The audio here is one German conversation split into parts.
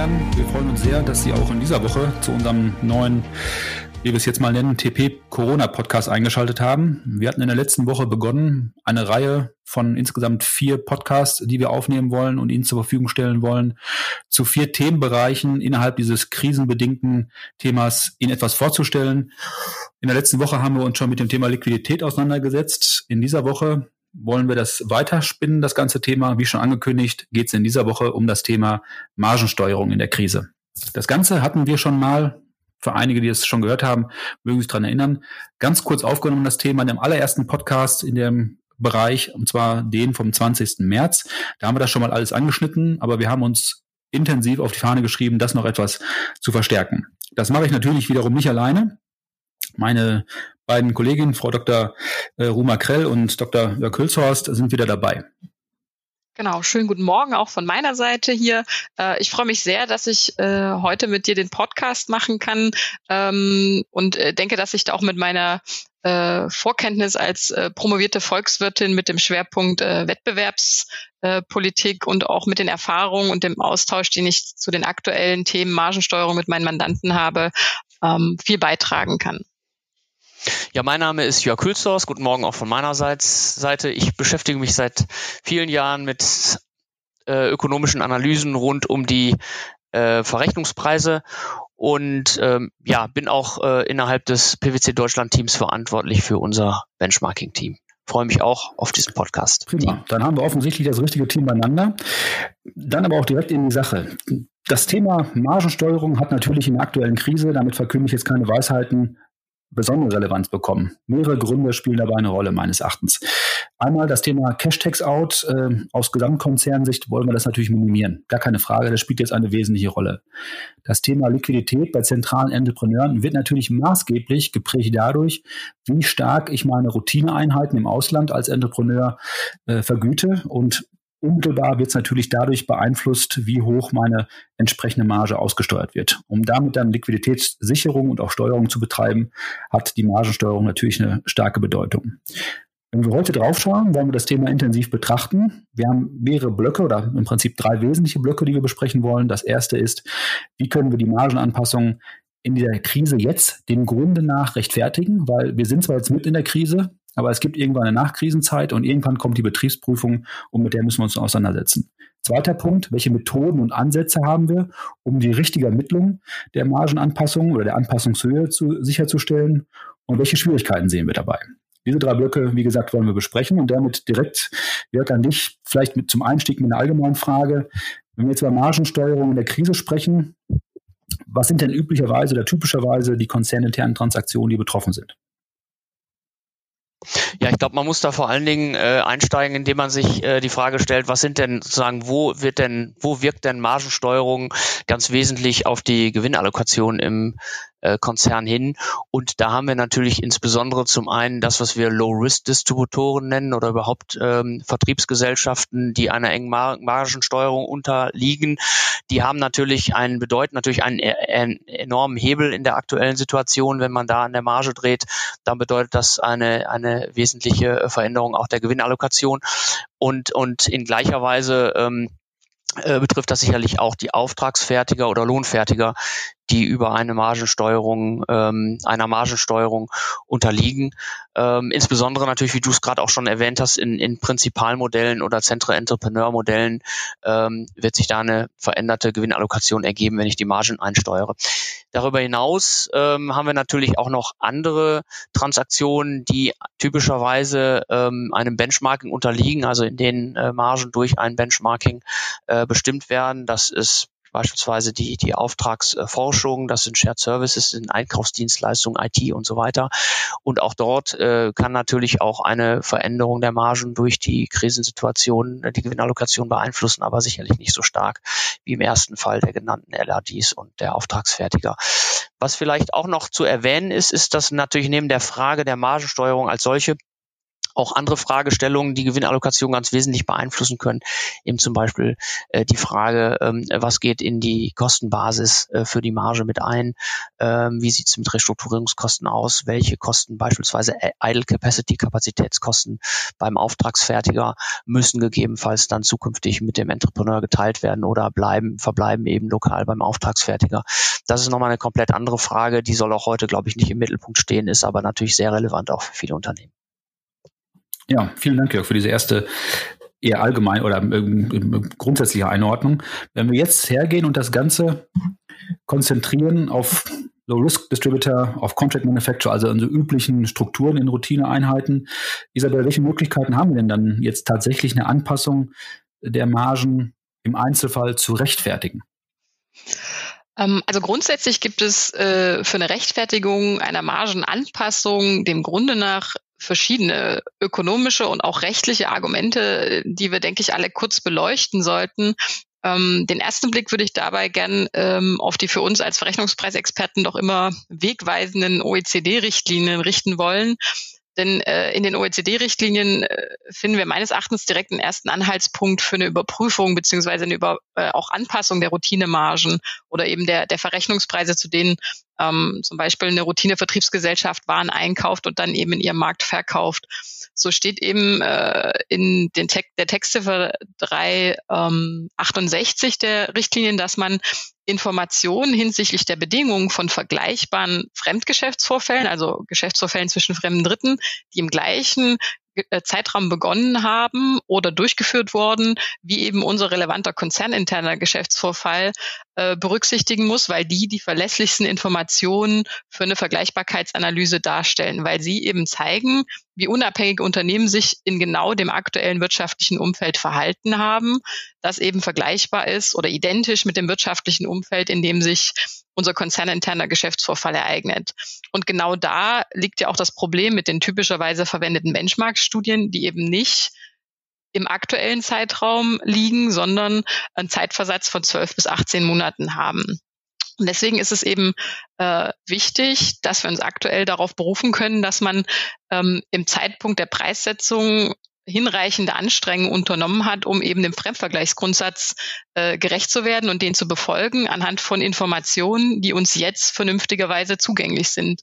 Herren. Wir freuen uns sehr, dass Sie auch in dieser Woche zu unserem neuen, wie wir es jetzt mal nennen, TP Corona Podcast eingeschaltet haben. Wir hatten in der letzten Woche begonnen, eine Reihe von insgesamt vier Podcasts, die wir aufnehmen wollen und Ihnen zur Verfügung stellen wollen, zu vier Themenbereichen innerhalb dieses krisenbedingten Themas Ihnen etwas vorzustellen. In der letzten Woche haben wir uns schon mit dem Thema Liquidität auseinandergesetzt. In dieser Woche wollen wir das weiterspinnen, das ganze Thema. Wie schon angekündigt, geht es in dieser Woche um das Thema Margensteuerung in der Krise. Das Ganze hatten wir schon mal, für einige, die es schon gehört haben, mögen sich daran erinnern, ganz kurz aufgenommen, das Thema in dem allerersten Podcast in dem Bereich, und zwar den vom 20. März. Da haben wir das schon mal alles angeschnitten, aber wir haben uns intensiv auf die Fahne geschrieben, das noch etwas zu verstärken. Das mache ich natürlich wiederum nicht alleine. Meine beiden Kolleginnen, Frau Dr. Äh, Ruma Krell und Dr. Jörg Hülshorst, sind wieder dabei. Genau, schönen guten Morgen auch von meiner Seite hier. Äh, ich freue mich sehr, dass ich äh, heute mit dir den Podcast machen kann ähm, und äh, denke, dass ich da auch mit meiner äh, Vorkenntnis als äh, promovierte Volkswirtin mit dem Schwerpunkt Wettbewerbspolitik und auch mit den Erfahrungen und dem Austausch, den ich zu den aktuellen Themen Margensteuerung mit meinen Mandanten habe, ähm, viel beitragen kann. Ja, mein Name ist Jörg Hülsdorf. Guten Morgen auch von meiner Seite. Ich beschäftige mich seit vielen Jahren mit äh, ökonomischen Analysen rund um die äh, Verrechnungspreise und ähm, ja, bin auch äh, innerhalb des PwC Deutschland Teams verantwortlich für unser Benchmarking Team. Freue mich auch auf diesen Podcast. Prima. Dann haben wir offensichtlich das richtige Team beieinander. Dann aber auch direkt in die Sache. Das Thema Margensteuerung hat natürlich in der aktuellen Krise, damit verkünde ich jetzt keine Weisheiten, besondere Relevanz bekommen. Mehrere Gründe spielen dabei eine Rolle meines Erachtens. Einmal das Thema Cash-Tax-Out. Äh, aus Gesamtkonzernsicht wollen wir das natürlich minimieren. Gar keine Frage, das spielt jetzt eine wesentliche Rolle. Das Thema Liquidität bei zentralen Entrepreneuren wird natürlich maßgeblich geprägt dadurch, wie stark ich meine Routineeinheiten im Ausland als Entrepreneur äh, vergüte und Unmittelbar wird es natürlich dadurch beeinflusst, wie hoch meine entsprechende Marge ausgesteuert wird. Um damit dann Liquiditätssicherung und auch Steuerung zu betreiben, hat die Margensteuerung natürlich eine starke Bedeutung. Wenn wir heute draufschauen, wollen wir das Thema intensiv betrachten. Wir haben mehrere Blöcke oder im Prinzip drei wesentliche Blöcke, die wir besprechen wollen. Das erste ist, wie können wir die Margenanpassung in der Krise jetzt dem Grunde nach rechtfertigen, weil wir sind zwar jetzt mit in der Krise, aber es gibt irgendwann eine Nachkrisenzeit und irgendwann kommt die Betriebsprüfung und mit der müssen wir uns auseinandersetzen. Zweiter Punkt, welche Methoden und Ansätze haben wir, um die richtige Ermittlung der Margenanpassung oder der Anpassungshöhe zu, sicherzustellen und welche Schwierigkeiten sehen wir dabei? Diese drei Blöcke, wie gesagt, wollen wir besprechen und damit direkt, Jörg, an dich, vielleicht mit zum Einstieg mit einer allgemeinen Frage. Wenn wir jetzt über Margensteuerung in der Krise sprechen, was sind denn üblicherweise oder typischerweise die konzerninternen Transaktionen, die betroffen sind? Ja, ich glaube, man muss da vor allen Dingen äh, einsteigen, indem man sich äh, die Frage stellt, was sind denn sozusagen, wo wird denn, wo wirkt denn Margensteuerung ganz wesentlich auf die Gewinnallokation im äh, Konzern hin. Und da haben wir natürlich insbesondere zum einen das, was wir Low-Risk-Distributoren nennen oder überhaupt ähm, Vertriebsgesellschaften, die einer engen Mar Margensteuerung unterliegen. Die haben natürlich einen, bedeuten natürlich einen, e-, einen enormen Hebel in der aktuellen Situation. Wenn man da an der Marge dreht, dann bedeutet das eine, eine wesentliche Veränderung auch der Gewinnallokation. Und, und in gleicher Weise ähm, äh, betrifft das sicherlich auch die Auftragsfertiger oder Lohnfertiger, die über eine Margensteuerung, ähm, einer Margensteuerung unterliegen. Ähm, insbesondere natürlich, wie du es gerade auch schon erwähnt hast, in, in Prinzipalmodellen oder Zentre-Entrepreneur-Modellen ähm, wird sich da eine veränderte Gewinnallokation ergeben, wenn ich die Margen einsteuere. Darüber hinaus ähm, haben wir natürlich auch noch andere Transaktionen, die typischerweise ähm, einem Benchmarking unterliegen, also in denen äh, Margen durch ein Benchmarking äh, bestimmt werden. Das ist beispielsweise die, die Auftragsforschung, das sind Shared Services, sind Einkaufsdienstleistungen, IT und so weiter. Und auch dort äh, kann natürlich auch eine Veränderung der Margen durch die Krisensituation äh, die Gewinnallokation beeinflussen, aber sicherlich nicht so stark wie im ersten Fall der genannten LADs und der Auftragsfertiger. Was vielleicht auch noch zu erwähnen ist, ist, dass natürlich neben der Frage der Margensteuerung als solche auch andere Fragestellungen, die Gewinnallokation ganz wesentlich beeinflussen können. Eben zum Beispiel äh, die Frage, ähm, was geht in die Kostenbasis äh, für die Marge mit ein? Ähm, wie sieht es mit Restrukturierungskosten aus? Welche Kosten, beispielsweise Idle Capacity, Kapazitätskosten beim Auftragsfertiger, müssen gegebenenfalls dann zukünftig mit dem Entrepreneur geteilt werden oder bleiben, verbleiben eben lokal beim Auftragsfertiger? Das ist nochmal eine komplett andere Frage. Die soll auch heute, glaube ich, nicht im Mittelpunkt stehen, ist aber natürlich sehr relevant auch für viele Unternehmen. Ja, vielen Dank, Jörg, für diese erste eher allgemein oder grundsätzliche Einordnung. Wenn wir jetzt hergehen und das Ganze konzentrieren auf Low-Risk-Distributor, auf Contract Manufacturer, also unsere üblichen Strukturen in Routineeinheiten. Isabel, welche Möglichkeiten haben wir denn dann jetzt tatsächlich eine Anpassung der Margen im Einzelfall zu rechtfertigen? Ähm, also grundsätzlich gibt es äh, für eine Rechtfertigung einer Margenanpassung dem Grunde nach verschiedene ökonomische und auch rechtliche Argumente, die wir, denke ich, alle kurz beleuchten sollten. Ähm, den ersten Blick würde ich dabei gern ähm, auf die für uns als Verrechnungspreisexperten doch immer wegweisenden OECD-Richtlinien richten wollen. Denn äh, in den OECD-Richtlinien äh, finden wir meines Erachtens direkt einen ersten Anhaltspunkt für eine Überprüfung beziehungsweise eine Über, äh, auch Anpassung der Routinemargen oder eben der, der Verrechnungspreise, zu denen ähm, zum Beispiel eine Routine-Vertriebsgesellschaft Waren einkauft und dann eben in ihrem Markt verkauft. So steht eben äh, in den Te der Textziffer 368 ähm, der Richtlinien, dass man Informationen hinsichtlich der Bedingungen von vergleichbaren Fremdgeschäftsvorfällen, also Geschäftsvorfällen zwischen fremden Dritten, die im gleichen Zeitraum begonnen haben oder durchgeführt worden, wie eben unser relevanter konzerninterner Geschäftsvorfall äh, berücksichtigen muss, weil die die verlässlichsten Informationen für eine Vergleichbarkeitsanalyse darstellen, weil sie eben zeigen, wie unabhängige Unternehmen sich in genau dem aktuellen wirtschaftlichen Umfeld verhalten haben, das eben vergleichbar ist oder identisch mit dem wirtschaftlichen Umfeld, in dem sich unser konzerninterner Geschäftsvorfall ereignet. Und genau da liegt ja auch das Problem mit den typischerweise verwendeten Benchmark-Studien, die eben nicht im aktuellen Zeitraum liegen, sondern einen Zeitversatz von 12 bis 18 Monaten haben. Und deswegen ist es eben äh, wichtig, dass wir uns aktuell darauf berufen können, dass man ähm, im Zeitpunkt der Preissetzung hinreichende Anstrengungen unternommen hat, um eben dem Fremdvergleichsgrundsatz äh, gerecht zu werden und den zu befolgen anhand von Informationen, die uns jetzt vernünftigerweise zugänglich sind.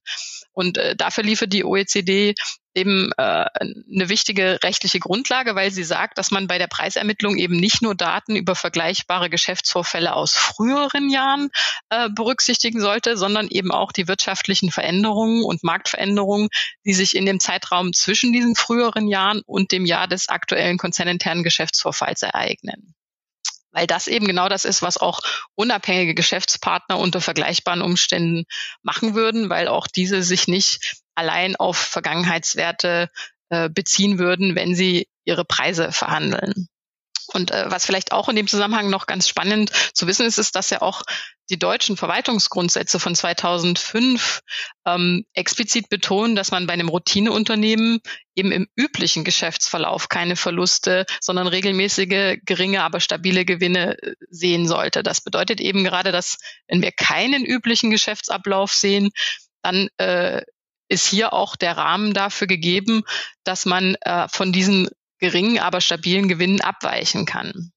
Und äh, dafür liefert die OECD eben äh, eine wichtige rechtliche Grundlage, weil sie sagt, dass man bei der Preisermittlung eben nicht nur Daten über vergleichbare Geschäftsvorfälle aus früheren Jahren äh, berücksichtigen sollte, sondern eben auch die wirtschaftlichen Veränderungen und Marktveränderungen, die sich in dem Zeitraum zwischen diesen früheren Jahren und dem Jahr des aktuellen konzerninternen Geschäftsvorfalls ereignen. Weil das eben genau das ist, was auch unabhängige Geschäftspartner unter vergleichbaren Umständen machen würden, weil auch diese sich nicht allein auf Vergangenheitswerte äh, beziehen würden, wenn sie ihre Preise verhandeln. Und äh, was vielleicht auch in dem Zusammenhang noch ganz spannend zu wissen ist, ist, dass ja auch die deutschen Verwaltungsgrundsätze von 2005 ähm, explizit betonen, dass man bei einem Routineunternehmen eben im üblichen Geschäftsverlauf keine Verluste, sondern regelmäßige, geringe, aber stabile Gewinne äh, sehen sollte. Das bedeutet eben gerade, dass wenn wir keinen üblichen Geschäftsablauf sehen, dann äh, ist hier auch der Rahmen dafür gegeben, dass man äh, von diesen geringen, aber stabilen Gewinnen abweichen kann.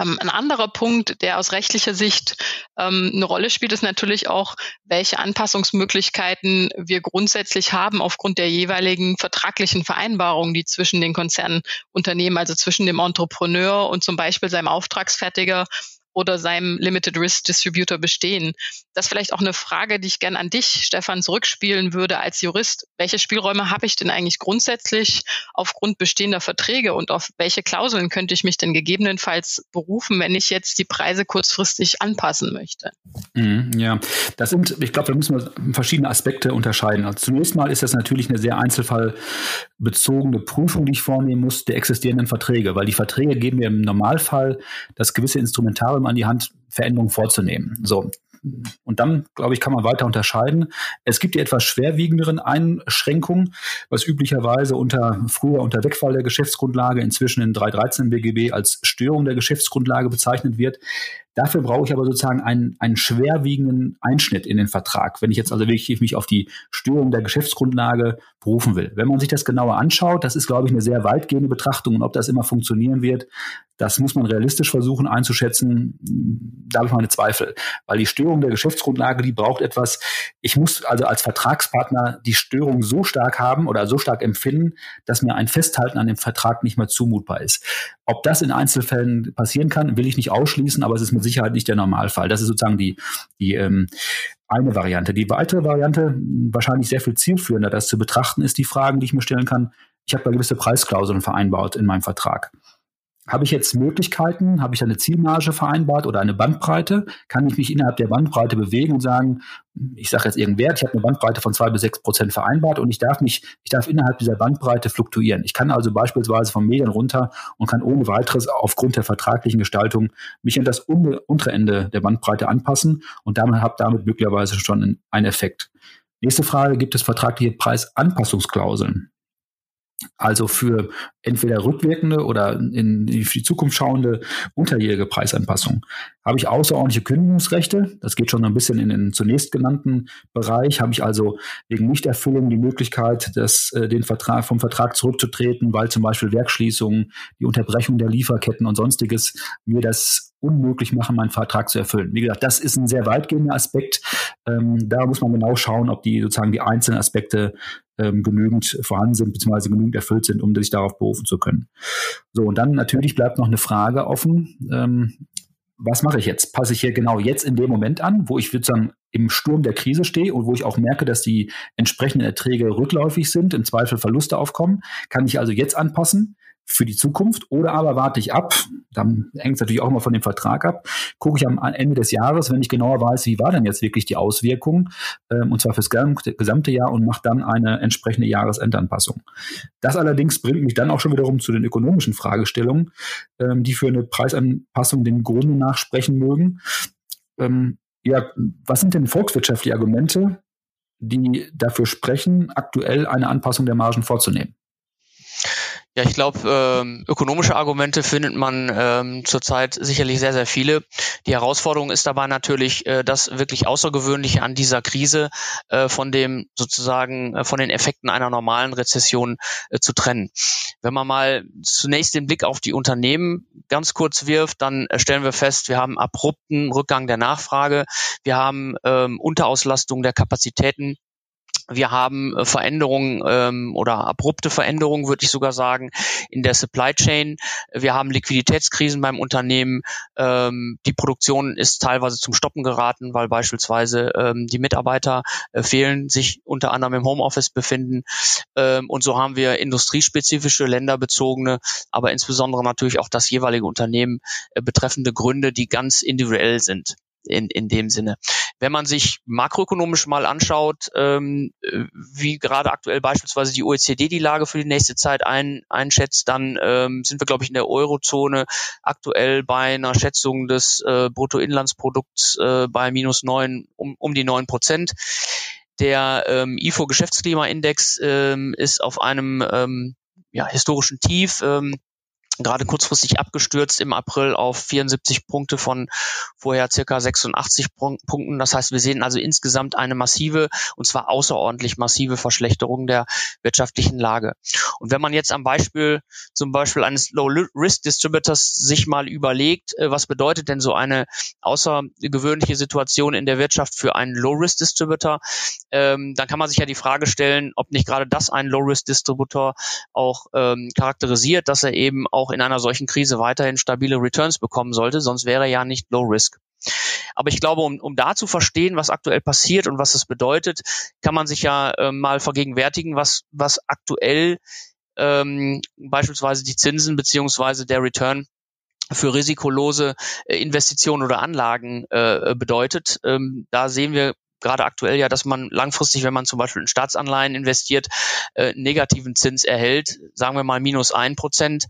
Ähm, ein anderer Punkt, der aus rechtlicher Sicht ähm, eine Rolle spielt, ist natürlich auch, welche Anpassungsmöglichkeiten wir grundsätzlich haben aufgrund der jeweiligen vertraglichen Vereinbarungen, die zwischen den Konzernunternehmen, also zwischen dem Entrepreneur und zum Beispiel seinem Auftragsfertiger oder seinem Limited Risk Distributor bestehen. Das ist vielleicht auch eine Frage, die ich gerne an dich, Stefan, zurückspielen würde als Jurist. Welche Spielräume habe ich denn eigentlich grundsätzlich aufgrund bestehender Verträge und auf welche Klauseln könnte ich mich denn gegebenenfalls berufen, wenn ich jetzt die Preise kurzfristig anpassen möchte? Mhm, ja, das sind, ich glaube, da müssen wir verschiedene Aspekte unterscheiden. Also zunächst mal ist das natürlich eine sehr einzelfallbezogene Prüfung, die ich vornehmen muss, der existierenden Verträge, weil die Verträge geben mir im Normalfall das gewisse Instrumentarium an die Hand, Veränderungen vorzunehmen. So, Und dann, glaube ich, kann man weiter unterscheiden. Es gibt die etwas schwerwiegenderen Einschränkungen, was üblicherweise unter früher unter Wegfall der Geschäftsgrundlage inzwischen in 313 BGB als Störung der Geschäftsgrundlage bezeichnet wird. Dafür brauche ich aber sozusagen einen, einen schwerwiegenden Einschnitt in den Vertrag, wenn ich jetzt also wirklich mich auf die Störung der Geschäftsgrundlage berufen will. Wenn man sich das genauer anschaut, das ist, glaube ich, eine sehr weitgehende Betrachtung und ob das immer funktionieren wird, das muss man realistisch versuchen einzuschätzen. Da habe ich meine Zweifel, weil die Störung der Geschäftsgrundlage, die braucht etwas. Ich muss also als Vertragspartner die Störung so stark haben oder so stark empfinden, dass mir ein Festhalten an dem Vertrag nicht mehr zumutbar ist. Ob das in Einzelfällen passieren kann, will ich nicht ausschließen, aber es ist mit Sicherheit nicht der Normalfall. Das ist sozusagen die, die ähm, eine Variante. Die weitere Variante, wahrscheinlich sehr viel zielführender, das zu betrachten, ist die Fragen, die ich mir stellen kann. Ich habe da gewisse Preisklauseln vereinbart in meinem Vertrag. Habe ich jetzt Möglichkeiten? Habe ich eine Zielmarge vereinbart oder eine Bandbreite? Kann ich mich innerhalb der Bandbreite bewegen und sagen, ich sage jetzt irgendeinen Wert, ich habe eine Bandbreite von zwei bis sechs Prozent vereinbart und ich darf mich, ich darf innerhalb dieser Bandbreite fluktuieren. Ich kann also beispielsweise vom Medien runter und kann ohne weiteres aufgrund der vertraglichen Gestaltung mich an das untere Ende der Bandbreite anpassen und damit habe damit möglicherweise schon einen Effekt. Nächste Frage, gibt es vertragliche Preisanpassungsklauseln? Also für entweder rückwirkende oder in die, für die Zukunft schauende unterjährige Preisanpassung. Habe ich außerordentliche Kündigungsrechte, das geht schon ein bisschen in den zunächst genannten Bereich, habe ich also wegen Nichterfüllung die Möglichkeit, das, äh, den Vertrag, vom Vertrag zurückzutreten, weil zum Beispiel Werkschließungen, die Unterbrechung der Lieferketten und sonstiges mir das unmöglich machen, meinen Vertrag zu erfüllen. Wie gesagt, das ist ein sehr weitgehender Aspekt. Ähm, da muss man genau schauen, ob die sozusagen die einzelnen Aspekte ähm, genügend vorhanden sind, beziehungsweise genügend erfüllt sind, um sich darauf berufen zu können. So, und dann natürlich bleibt noch eine Frage offen. Ähm, was mache ich jetzt? Passe ich hier genau jetzt in dem Moment an, wo ich sozusagen im Sturm der Krise stehe und wo ich auch merke, dass die entsprechenden Erträge rückläufig sind, im Zweifel Verluste aufkommen? Kann ich also jetzt anpassen? Für die Zukunft oder aber warte ich ab, dann hängt es natürlich auch immer von dem Vertrag ab, gucke ich am Ende des Jahres, wenn ich genauer weiß, wie war denn jetzt wirklich die Auswirkung, ähm, und zwar fürs gesamte Jahr und mache dann eine entsprechende Jahresendanpassung. Das allerdings bringt mich dann auch schon wiederum zu den ökonomischen Fragestellungen, ähm, die für eine Preisanpassung dem Grunde nachsprechen mögen. Ähm, ja, was sind denn volkswirtschaftliche Argumente, die dafür sprechen, aktuell eine Anpassung der Margen vorzunehmen? Ja, ich glaube, ähm, ökonomische Argumente findet man ähm, zurzeit sicherlich sehr, sehr viele. Die Herausforderung ist dabei natürlich, äh, das wirklich Außergewöhnliche an dieser Krise äh, von dem sozusagen äh, von den Effekten einer normalen Rezession äh, zu trennen. Wenn man mal zunächst den Blick auf die Unternehmen ganz kurz wirft, dann äh, stellen wir fest, wir haben abrupten Rückgang der Nachfrage, wir haben ähm, Unterauslastung der Kapazitäten wir haben äh, Veränderungen ähm, oder abrupte Veränderungen, würde ich sogar sagen, in der Supply Chain. Wir haben Liquiditätskrisen beim Unternehmen. Ähm, die Produktion ist teilweise zum Stoppen geraten, weil beispielsweise ähm, die Mitarbeiter äh, fehlen, sich unter anderem im Homeoffice befinden. Ähm, und so haben wir industriespezifische, länderbezogene, aber insbesondere natürlich auch das jeweilige Unternehmen äh, betreffende Gründe, die ganz individuell sind in, in dem Sinne. Wenn man sich makroökonomisch mal anschaut, ähm, wie gerade aktuell beispielsweise die OECD die Lage für die nächste Zeit ein, einschätzt, dann ähm, sind wir, glaube ich, in der Eurozone aktuell bei einer Schätzung des äh, Bruttoinlandsprodukts äh, bei minus neun, um, um die neun Prozent. Der ähm, IFO Geschäftsklimaindex ähm, ist auf einem ähm, ja, historischen Tief. Ähm, gerade kurzfristig abgestürzt im April auf 74 Punkte von vorher circa 86 Punkten. Das heißt, wir sehen also insgesamt eine massive und zwar außerordentlich massive Verschlechterung der wirtschaftlichen Lage. Und wenn man jetzt am Beispiel zum Beispiel eines Low-Risk-Distributors sich mal überlegt, äh, was bedeutet denn so eine außergewöhnliche Situation in der Wirtschaft für einen Low-Risk-Distributor, ähm, dann kann man sich ja die Frage stellen, ob nicht gerade das ein Low-Risk-Distributor auch ähm, charakterisiert, dass er eben auch auch in einer solchen Krise weiterhin stabile Returns bekommen sollte, sonst wäre er ja nicht Low Risk. Aber ich glaube, um, um da zu verstehen, was aktuell passiert und was es bedeutet, kann man sich ja äh, mal vergegenwärtigen, was, was aktuell ähm, beispielsweise die Zinsen beziehungsweise der Return für risikolose äh, Investitionen oder Anlagen äh, bedeutet. Ähm, da sehen wir gerade aktuell ja, dass man langfristig, wenn man zum Beispiel in Staatsanleihen investiert, äh, negativen Zins erhält, sagen wir mal minus ein Prozent.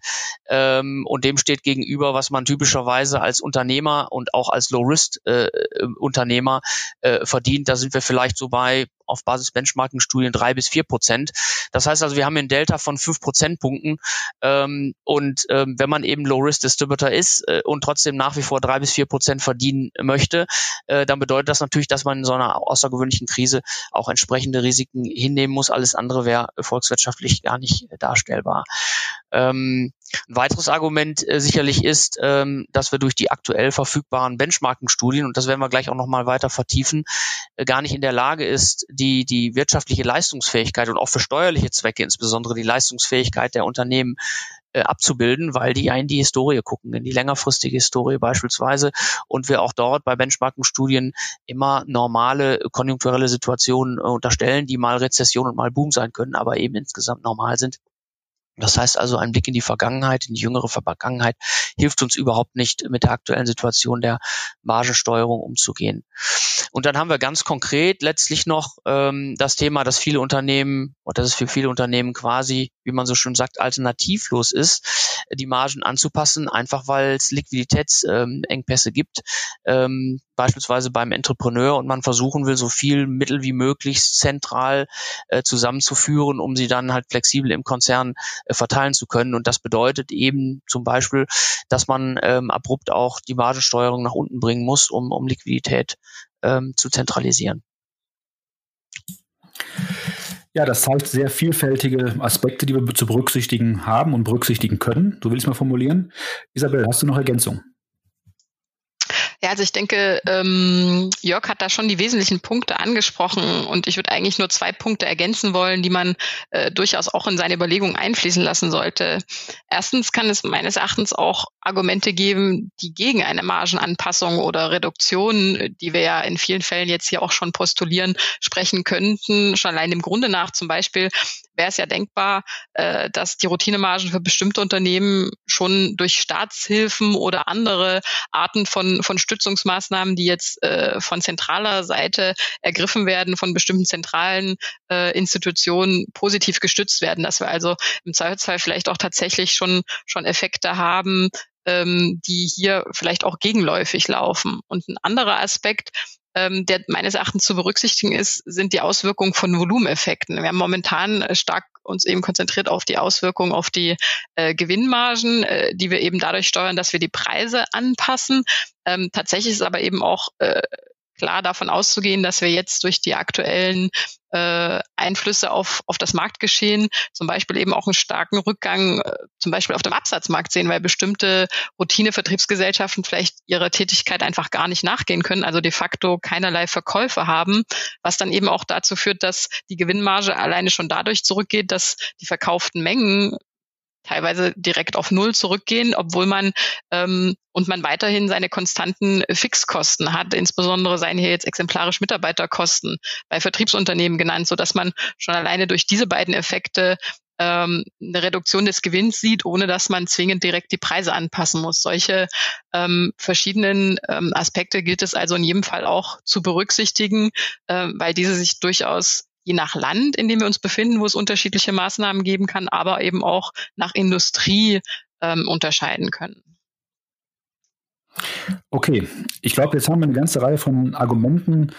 Ähm, und dem steht gegenüber, was man typischerweise als Unternehmer und auch als Low-Risk-Unternehmer äh, äh, verdient. Da sind wir vielleicht so bei auf Basis Benchmarking-Studien drei bis vier Prozent. Das heißt also, wir haben einen Delta von fünf Prozentpunkten. Ähm, und ähm, wenn man eben Low-Risk-Distributor ist äh, und trotzdem nach wie vor drei bis vier Prozent verdienen möchte, äh, dann bedeutet das natürlich, dass man in so einer außergewöhnlichen Krise auch entsprechende Risiken hinnehmen muss. Alles andere wäre volkswirtschaftlich gar nicht darstellbar. Ähm, ein weiteres Argument äh, sicherlich ist, ähm, dass wir durch die aktuell verfügbaren Benchmarking-Studien, und das werden wir gleich auch nochmal weiter vertiefen, äh, gar nicht in der Lage ist, die, die wirtschaftliche Leistungsfähigkeit und auch für steuerliche Zwecke insbesondere die Leistungsfähigkeit der Unternehmen äh, abzubilden, weil die ja in die Historie gucken, in die längerfristige Historie beispielsweise und wir auch dort bei Benchmarking-Studien immer normale konjunkturelle Situationen äh, unterstellen, die mal Rezession und mal Boom sein können, aber eben insgesamt normal sind. Das heißt also, ein Blick in die Vergangenheit, in die jüngere Vergangenheit, hilft uns überhaupt nicht, mit der aktuellen Situation der Margensteuerung umzugehen. Und dann haben wir ganz konkret letztlich noch ähm, das Thema, dass viele Unternehmen, oder dass es für viele Unternehmen quasi, wie man so schön sagt, alternativlos ist, die Margen anzupassen, einfach weil es Liquiditätsengpässe ähm, gibt. Ähm, beispielsweise beim Entrepreneur und man versuchen will, so viel Mittel wie möglich zentral äh, zusammenzuführen, um sie dann halt flexibel im Konzern äh, verteilen zu können. Und das bedeutet eben zum Beispiel, dass man ähm, abrupt auch die Margensteuerung nach unten bringen muss, um, um Liquidität ähm, zu zentralisieren. Ja, das zeigt sehr vielfältige Aspekte, die wir zu berücksichtigen haben und berücksichtigen können. Du willst mal formulieren. Isabel, hast du noch Ergänzung? Ja, also ich denke, ähm, Jörg hat da schon die wesentlichen Punkte angesprochen und ich würde eigentlich nur zwei Punkte ergänzen wollen, die man äh, durchaus auch in seine Überlegungen einfließen lassen sollte. Erstens kann es meines Erachtens auch Argumente geben, die gegen eine Margenanpassung oder Reduktion, die wir ja in vielen Fällen jetzt hier auch schon postulieren, sprechen könnten. Schon allein im Grunde nach zum Beispiel wäre es ja denkbar, äh, dass die Routinemargen für bestimmte Unternehmen schon durch Staatshilfen oder andere Arten von, von Stützungsmaßnahmen, die jetzt äh, von zentraler Seite ergriffen werden, von bestimmten zentralen äh, Institutionen positiv gestützt werden, dass wir also im Zweifelsfall vielleicht auch tatsächlich schon, schon Effekte haben, ähm, die hier vielleicht auch gegenläufig laufen. Und ein anderer Aspekt, ähm, der meines Erachtens zu berücksichtigen ist, sind die Auswirkungen von Volumeneffekten. Wir haben momentan äh, stark uns eben konzentriert auf die Auswirkungen auf die äh, Gewinnmargen, äh, die wir eben dadurch steuern, dass wir die Preise anpassen. Ähm, tatsächlich ist aber eben auch äh, klar davon auszugehen, dass wir jetzt durch die aktuellen äh, Einflüsse auf, auf das Marktgeschehen zum Beispiel eben auch einen starken Rückgang äh, zum Beispiel auf dem Absatzmarkt sehen, weil bestimmte Routine-Vertriebsgesellschaften vielleicht ihrer Tätigkeit einfach gar nicht nachgehen können, also de facto keinerlei Verkäufe haben, was dann eben auch dazu führt, dass die Gewinnmarge alleine schon dadurch zurückgeht, dass die verkauften Mengen teilweise direkt auf Null zurückgehen, obwohl man ähm, und man weiterhin seine konstanten Fixkosten hat. Insbesondere seien hier jetzt exemplarisch Mitarbeiterkosten bei Vertriebsunternehmen genannt, so dass man schon alleine durch diese beiden Effekte ähm, eine Reduktion des Gewinns sieht, ohne dass man zwingend direkt die Preise anpassen muss. Solche ähm, verschiedenen ähm, Aspekte gilt es also in jedem Fall auch zu berücksichtigen, äh, weil diese sich durchaus je nach Land, in dem wir uns befinden, wo es unterschiedliche Maßnahmen geben kann, aber eben auch nach Industrie ähm, unterscheiden können. Okay, ich glaube, jetzt haben wir eine ganze Reihe von Argumenten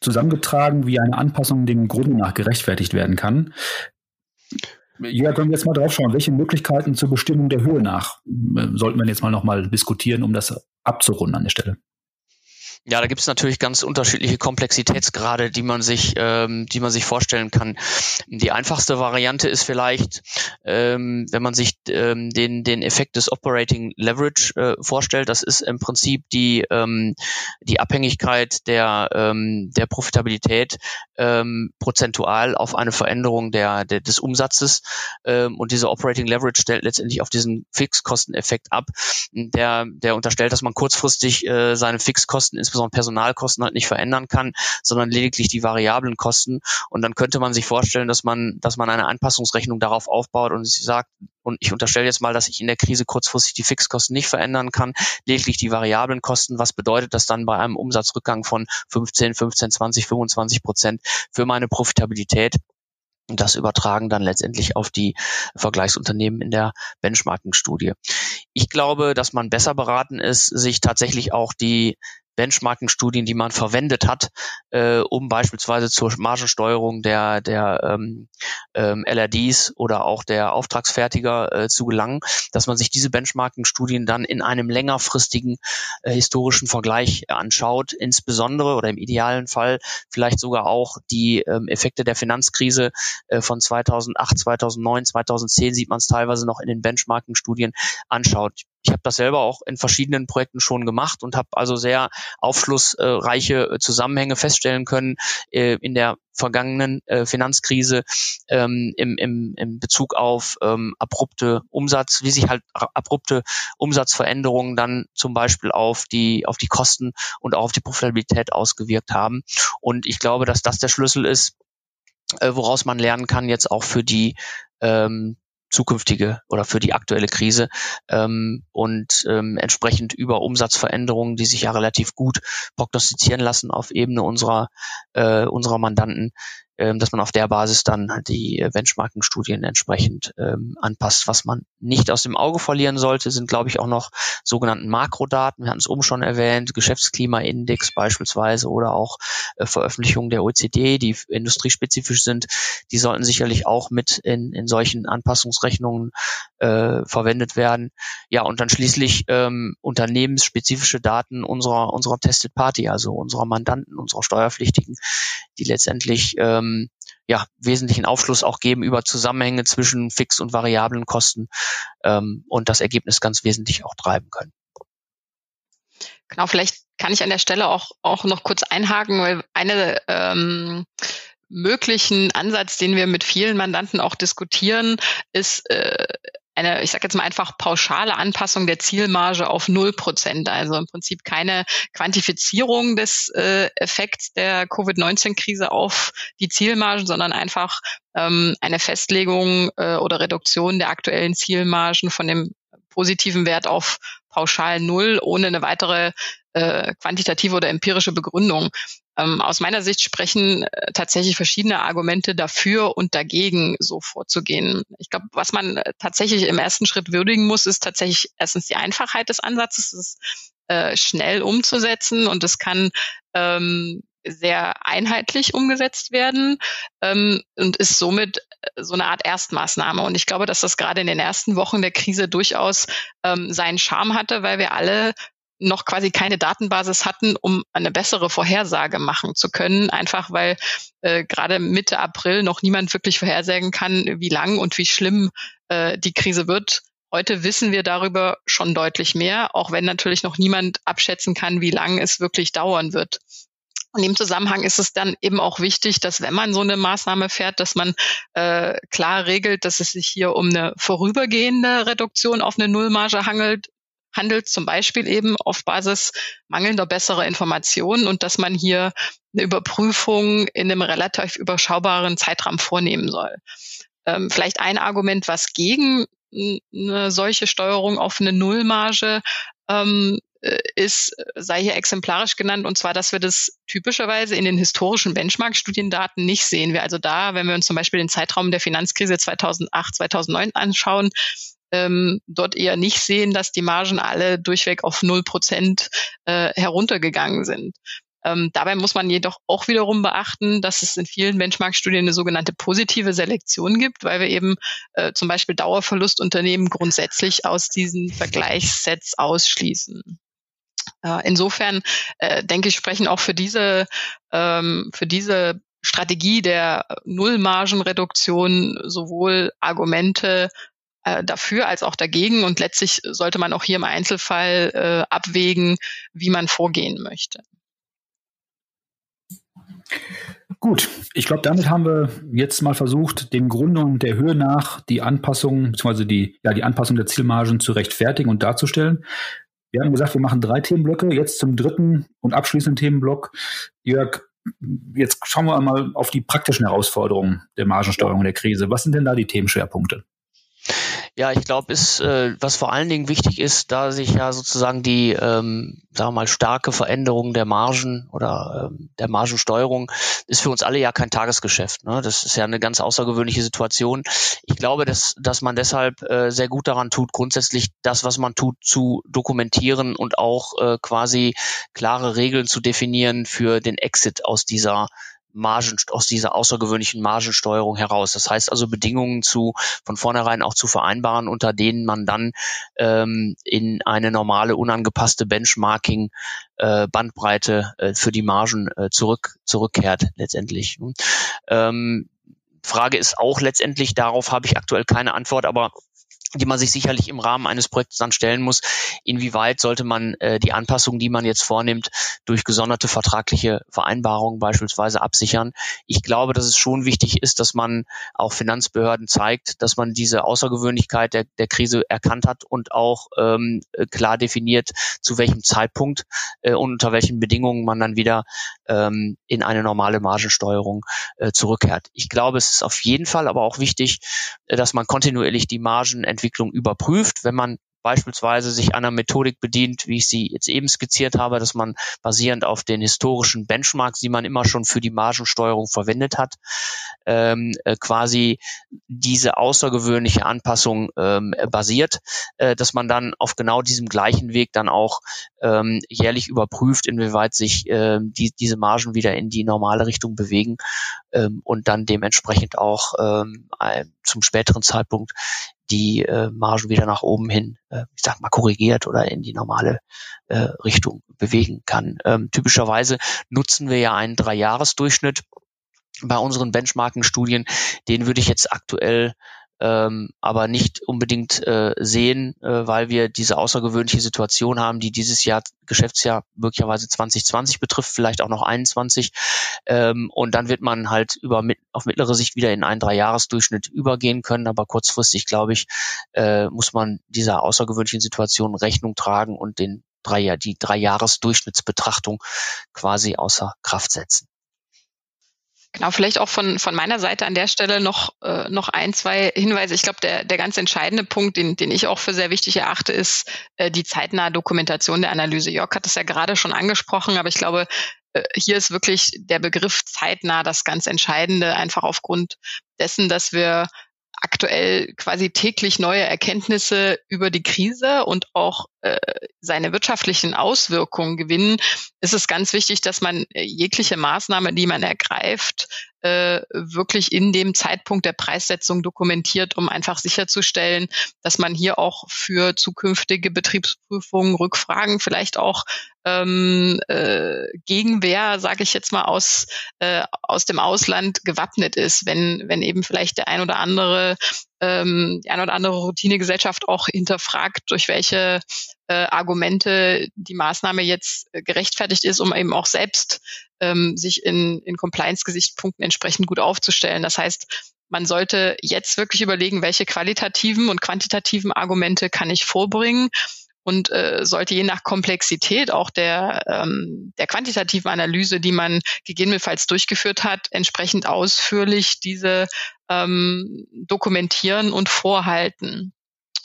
zusammengetragen, wie eine Anpassung dem Grunde nach gerechtfertigt werden kann. Ja, können wir jetzt mal drauf schauen, welche Möglichkeiten zur Bestimmung der Höhe nach äh, sollten wir jetzt mal nochmal diskutieren, um das abzurunden an der Stelle. Ja, da gibt es natürlich ganz unterschiedliche Komplexitätsgrade, die man sich, ähm, die man sich vorstellen kann. Die einfachste Variante ist vielleicht, ähm, wenn man sich ähm, den den Effekt des Operating Leverage äh, vorstellt. Das ist im Prinzip die ähm, die Abhängigkeit der ähm, der Profitabilität ähm, prozentual auf eine Veränderung der, der des Umsatzes. Ähm, und dieser Operating Leverage stellt letztendlich auf diesen Fixkosteneffekt ab. Der der unterstellt, dass man kurzfristig äh, seine Fixkosten insbesondere insbesondere Personalkosten halt nicht verändern kann, sondern lediglich die variablen Kosten. Und dann könnte man sich vorstellen, dass man, dass man eine Anpassungsrechnung darauf aufbaut und sagt, und ich unterstelle jetzt mal, dass ich in der Krise kurzfristig die Fixkosten nicht verändern kann, lediglich die variablen Kosten. Was bedeutet das dann bei einem Umsatzrückgang von 15, 15, 20, 25 Prozent für meine Profitabilität? Und das übertragen dann letztendlich auf die Vergleichsunternehmen in der Benchmarking-Studie. Ich glaube, dass man besser beraten ist, sich tatsächlich auch die Benchmarking-Studien, die man verwendet hat, äh, um beispielsweise zur Margensteuerung der, der ähm, ähm, LRDs oder auch der Auftragsfertiger äh, zu gelangen, dass man sich diese Benchmarking-Studien dann in einem längerfristigen äh, historischen Vergleich anschaut, insbesondere oder im idealen Fall vielleicht sogar auch die ähm, Effekte der Finanzkrise äh, von 2008, 2009, 2010 sieht man es teilweise noch in den Benchmarking-Studien anschaut. Ich habe das selber auch in verschiedenen Projekten schon gemacht und habe also sehr aufschlussreiche äh, Zusammenhänge feststellen können äh, in der vergangenen äh, Finanzkrise ähm, im, im, im Bezug auf ähm, abrupte Umsatz, wie sich halt abrupte Umsatzveränderungen dann zum Beispiel auf die auf die Kosten und auch auf die Profitabilität ausgewirkt haben. Und ich glaube, dass das der Schlüssel ist, woraus man lernen kann jetzt auch für die ähm, zukünftige oder für die aktuelle Krise ähm, und ähm, entsprechend über Umsatzveränderungen, die sich ja relativ gut prognostizieren lassen auf Ebene unserer äh, unserer Mandanten, dass man auf der Basis dann halt die äh, Benchmarking-Studien entsprechend ähm, anpasst. Was man nicht aus dem Auge verlieren sollte, sind, glaube ich, auch noch sogenannten Makrodaten. Wir hatten es oben schon erwähnt, Geschäftsklimaindex beispielsweise oder auch äh, Veröffentlichungen der OECD, die industriespezifisch sind. Die sollten sicherlich auch mit in, in solchen Anpassungsrechnungen äh, verwendet werden. Ja, und dann schließlich ähm, unternehmensspezifische Daten unserer, unserer Tested Party, also unserer Mandanten, unserer Steuerpflichtigen, die letztendlich ähm, ähm, ja, wesentlichen Aufschluss auch geben über Zusammenhänge zwischen fix und variablen Kosten ähm, und das Ergebnis ganz wesentlich auch treiben können. Genau, vielleicht kann ich an der Stelle auch, auch noch kurz einhaken, weil eine ähm, möglichen Ansatz, den wir mit vielen Mandanten auch diskutieren, ist äh, eine, ich sage jetzt mal einfach pauschale Anpassung der Zielmarge auf null Prozent. Also im Prinzip keine Quantifizierung des äh, Effekts der Covid-19-Krise auf die Zielmargen, sondern einfach ähm, eine Festlegung äh, oder Reduktion der aktuellen Zielmargen von dem positiven Wert auf pauschal null ohne eine weitere äh, quantitative oder empirische Begründung. Ähm, aus meiner Sicht sprechen äh, tatsächlich verschiedene Argumente dafür und dagegen, so vorzugehen. Ich glaube, was man äh, tatsächlich im ersten Schritt würdigen muss, ist tatsächlich erstens die Einfachheit des Ansatzes, es ist äh, schnell umzusetzen und es kann ähm, sehr einheitlich umgesetzt werden ähm, und ist somit äh, so eine Art Erstmaßnahme. Und ich glaube, dass das gerade in den ersten Wochen der Krise durchaus ähm, seinen Charme hatte, weil wir alle noch quasi keine Datenbasis hatten, um eine bessere Vorhersage machen zu können, einfach weil äh, gerade Mitte April noch niemand wirklich vorhersagen kann, wie lang und wie schlimm äh, die Krise wird. Heute wissen wir darüber schon deutlich mehr, auch wenn natürlich noch niemand abschätzen kann, wie lang es wirklich dauern wird. In dem Zusammenhang ist es dann eben auch wichtig, dass wenn man so eine Maßnahme fährt, dass man äh, klar regelt, dass es sich hier um eine vorübergehende Reduktion auf eine Nullmarge handelt handelt, zum Beispiel eben auf Basis mangelnder besserer Informationen und dass man hier eine Überprüfung in einem relativ überschaubaren Zeitraum vornehmen soll. Ähm, vielleicht ein Argument, was gegen eine solche Steuerung auf eine Nullmarge ähm, äh, ist, sei hier exemplarisch genannt, und zwar, dass wir das typischerweise in den historischen Benchmark-Studiendaten nicht sehen. Wir also da, wenn wir uns zum Beispiel den Zeitraum der Finanzkrise 2008, 2009 anschauen, ähm, dort eher nicht sehen, dass die Margen alle durchweg auf null Prozent äh, heruntergegangen sind. Ähm, dabei muss man jedoch auch wiederum beachten, dass es in vielen Benchmark-Studien eine sogenannte positive Selektion gibt, weil wir eben äh, zum Beispiel Dauerverlustunternehmen grundsätzlich aus diesen Vergleichssets ausschließen. Äh, insofern äh, denke ich, sprechen auch für diese, ähm, für diese Strategie der Nullmargenreduktion sowohl Argumente äh, dafür als auch dagegen. Und letztlich sollte man auch hier im Einzelfall äh, abwägen, wie man vorgehen möchte. Gut, ich glaube, damit haben wir jetzt mal versucht, den Gründungen der Höhe nach die Anpassung, beziehungsweise die, ja, die Anpassung der Zielmargen zu rechtfertigen und darzustellen. Wir haben gesagt, wir machen drei Themenblöcke. Jetzt zum dritten und abschließenden Themenblock. Jörg, jetzt schauen wir mal auf die praktischen Herausforderungen der Margensteuerung der Krise. Was sind denn da die Themenschwerpunkte? Ja, ich glaube, ist äh, was vor allen Dingen wichtig ist, da sich ja sozusagen die, ähm, sagen wir mal, starke Veränderung der Margen oder ähm, der Margensteuerung ist für uns alle ja kein Tagesgeschäft. Ne? Das ist ja eine ganz außergewöhnliche Situation. Ich glaube, dass dass man deshalb äh, sehr gut daran tut, grundsätzlich das, was man tut, zu dokumentieren und auch äh, quasi klare Regeln zu definieren für den Exit aus dieser Margen, aus dieser außergewöhnlichen Margensteuerung heraus. Das heißt also Bedingungen zu von vornherein auch zu vereinbaren, unter denen man dann ähm, in eine normale unangepasste Benchmarking äh, Bandbreite äh, für die Margen äh, zurück zurückkehrt letztendlich. Ähm, Frage ist auch letztendlich, darauf habe ich aktuell keine Antwort, aber die man sich sicherlich im Rahmen eines Projekts dann stellen muss, inwieweit sollte man äh, die Anpassungen, die man jetzt vornimmt, durch gesonderte vertragliche Vereinbarungen beispielsweise absichern. Ich glaube, dass es schon wichtig ist, dass man auch Finanzbehörden zeigt, dass man diese Außergewöhnlichkeit der, der Krise erkannt hat und auch ähm, klar definiert, zu welchem Zeitpunkt äh, und unter welchen Bedingungen man dann wieder ähm, in eine normale Margensteuerung äh, zurückkehrt. Ich glaube, es ist auf jeden Fall aber auch wichtig, äh, dass man kontinuierlich die Margen Entwicklung überprüft, wenn man beispielsweise sich einer Methodik bedient, wie ich sie jetzt eben skizziert habe, dass man basierend auf den historischen Benchmarks, die man immer schon für die Margensteuerung verwendet hat, ähm, äh, quasi diese außergewöhnliche Anpassung ähm, basiert, äh, dass man dann auf genau diesem gleichen Weg dann auch ähm, jährlich überprüft, inwieweit sich äh, die, diese Margen wieder in die normale Richtung bewegen ähm, und dann dementsprechend auch ähm, zum späteren Zeitpunkt die äh, Margen wieder nach oben hin, äh, ich sag mal, korrigiert oder in die normale äh, Richtung bewegen kann. Ähm, typischerweise nutzen wir ja einen Dreijahresdurchschnitt bei unseren Benchmarking-Studien. Den würde ich jetzt aktuell ähm, aber nicht unbedingt äh, sehen, äh, weil wir diese außergewöhnliche Situation haben, die dieses Jahr Geschäftsjahr möglicherweise 2020 betrifft, vielleicht auch noch 21. Ähm, und dann wird man halt über mit, auf mittlere Sicht wieder in einen Dreijahresdurchschnitt übergehen können. Aber kurzfristig, glaube ich, äh, muss man dieser außergewöhnlichen Situation Rechnung tragen und den drei, die Dreijahresdurchschnittsbetrachtung quasi außer Kraft setzen. Genau, vielleicht auch von, von meiner Seite an der Stelle noch, äh, noch ein, zwei Hinweise. Ich glaube, der, der ganz entscheidende Punkt, den, den ich auch für sehr wichtig erachte, ist äh, die zeitnahe Dokumentation der Analyse. Jörg hat es ja gerade schon angesprochen, aber ich glaube, äh, hier ist wirklich der Begriff zeitnah das ganz Entscheidende, einfach aufgrund dessen, dass wir aktuell quasi täglich neue Erkenntnisse über die Krise und auch äh, seine wirtschaftlichen Auswirkungen gewinnen, ist es ganz wichtig, dass man äh, jegliche Maßnahme, die man ergreift, äh, wirklich in dem Zeitpunkt der Preissetzung dokumentiert, um einfach sicherzustellen, dass man hier auch für zukünftige Betriebsprüfungen, Rückfragen, vielleicht auch ähm, äh, Gegenwehr, sage ich jetzt mal, aus, äh, aus dem Ausland gewappnet ist, wenn, wenn eben vielleicht der ein oder andere ähm, die ein oder andere Routinegesellschaft auch hinterfragt, durch welche äh, Argumente die Maßnahme jetzt äh, gerechtfertigt ist, um eben auch selbst ähm, sich in, in Compliance-Gesichtspunkten entsprechend gut aufzustellen. Das heißt, man sollte jetzt wirklich überlegen, welche qualitativen und quantitativen Argumente kann ich vorbringen und äh, sollte je nach Komplexität auch der, ähm, der quantitativen Analyse, die man gegebenenfalls durchgeführt hat, entsprechend ausführlich diese ähm, dokumentieren und vorhalten.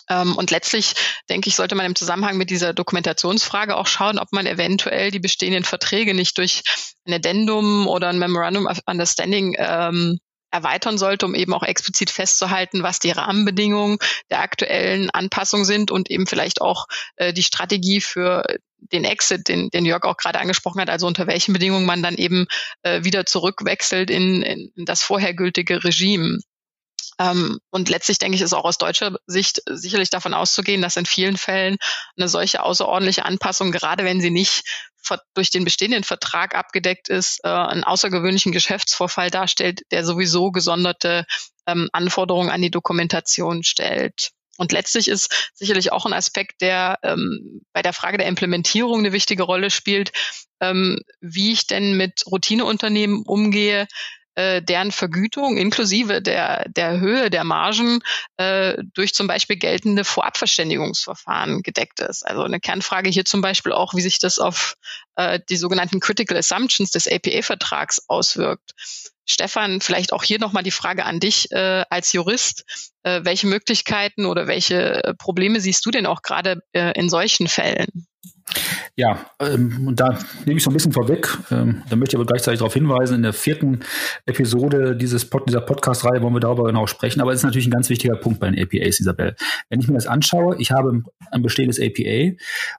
Ähm, und letztlich, denke ich, sollte man im Zusammenhang mit dieser Dokumentationsfrage auch schauen, ob man eventuell die bestehenden Verträge nicht durch ein Addendum oder ein Memorandum of Understanding ähm, erweitern sollte, um eben auch explizit festzuhalten, was die Rahmenbedingungen der aktuellen Anpassung sind und eben vielleicht auch äh, die Strategie für den Exit, den, den Jörg auch gerade angesprochen hat, also unter welchen Bedingungen man dann eben äh, wieder zurückwechselt in, in das vorher gültige Regime. Ähm, und letztlich denke ich, ist auch aus deutscher Sicht sicherlich davon auszugehen, dass in vielen Fällen eine solche außerordentliche Anpassung, gerade wenn sie nicht durch den bestehenden Vertrag abgedeckt ist, äh, einen außergewöhnlichen Geschäftsvorfall darstellt, der sowieso gesonderte ähm, Anforderungen an die Dokumentation stellt. Und letztlich ist sicherlich auch ein Aspekt, der ähm, bei der Frage der Implementierung eine wichtige Rolle spielt, ähm, wie ich denn mit Routineunternehmen umgehe, äh, deren Vergütung inklusive der, der Höhe der Margen äh, durch zum Beispiel geltende Vorabverständigungsverfahren gedeckt ist. Also eine Kernfrage hier zum Beispiel auch, wie sich das auf äh, die sogenannten Critical Assumptions des APA-Vertrags auswirkt. Stefan, vielleicht auch hier nochmal die Frage an dich äh, als Jurist. Äh, welche Möglichkeiten oder welche äh, Probleme siehst du denn auch gerade äh, in solchen Fällen? Ja, ähm, und da nehme ich so ein bisschen vorweg. Ähm, da möchte ich aber gleichzeitig darauf hinweisen, in der vierten Episode dieses Pod dieser Podcast-Reihe wollen wir darüber genau sprechen. Aber es ist natürlich ein ganz wichtiger Punkt bei den APAs, Isabel. Wenn ich mir das anschaue, ich habe ein bestehendes APA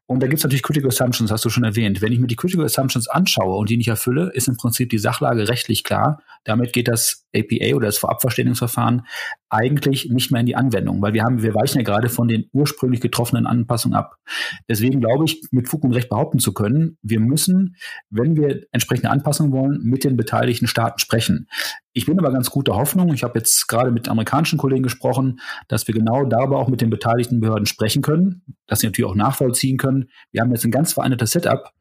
und da gibt es natürlich Critical Assumptions, hast du schon erwähnt. Wenn ich mir die Critical Assumptions anschaue und die nicht erfülle, ist im Prinzip die Sachlage rechtlich klar. Damit geht das APA oder das Vorabverständigungsverfahren eigentlich nicht mehr in die Anwendung, weil wir haben, wir weichen ja gerade von den ursprünglich getroffenen Anpassungen ab. Deswegen glaube ich, mit Fug und Recht behaupten zu können, wir müssen, wenn wir entsprechende Anpassungen wollen, mit den beteiligten Staaten sprechen. Ich bin aber ganz guter Hoffnung. Ich habe jetzt gerade mit amerikanischen Kollegen gesprochen, dass wir genau darüber auch mit den beteiligten Behörden sprechen können, dass sie natürlich auch nachvollziehen können. Wir haben jetzt ein ganz vereintes Setup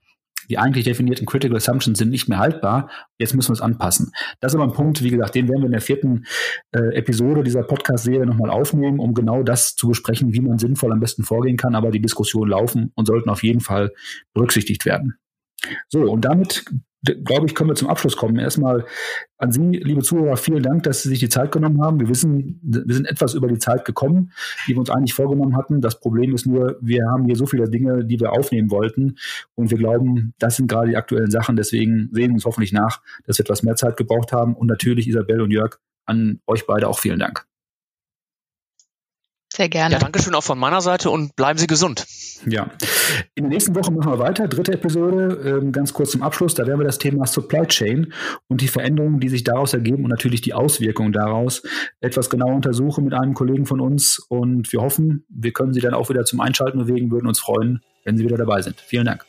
die eigentlich definierten Critical Assumptions sind nicht mehr haltbar. Jetzt müssen wir es anpassen. Das ist aber ein Punkt, wie gesagt, den werden wir in der vierten äh, Episode dieser Podcast-Serie nochmal aufnehmen, um genau das zu besprechen, wie man sinnvoll am besten vorgehen kann. Aber die Diskussionen laufen und sollten auf jeden Fall berücksichtigt werden. So, und damit glaube ich, können wir zum Abschluss kommen. Erstmal an Sie, liebe Zuhörer, vielen Dank, dass Sie sich die Zeit genommen haben. Wir wissen, wir sind etwas über die Zeit gekommen, die wir uns eigentlich vorgenommen hatten. Das Problem ist nur, wir haben hier so viele Dinge, die wir aufnehmen wollten. Und wir glauben, das sind gerade die aktuellen Sachen. Deswegen sehen wir uns hoffentlich nach, dass wir etwas mehr Zeit gebraucht haben. Und natürlich, Isabel und Jörg, an euch beide auch vielen Dank. Sehr gerne. Ja, danke schön auch von meiner Seite und bleiben Sie gesund. Ja. In der nächsten Woche machen wir weiter. Dritte Episode, ähm, ganz kurz zum Abschluss. Da werden wir das Thema Supply Chain und die Veränderungen, die sich daraus ergeben und natürlich die Auswirkungen daraus etwas genauer untersuchen mit einem Kollegen von uns. Und wir hoffen, wir können Sie dann auch wieder zum Einschalten bewegen, würden uns freuen, wenn Sie wieder dabei sind. Vielen Dank.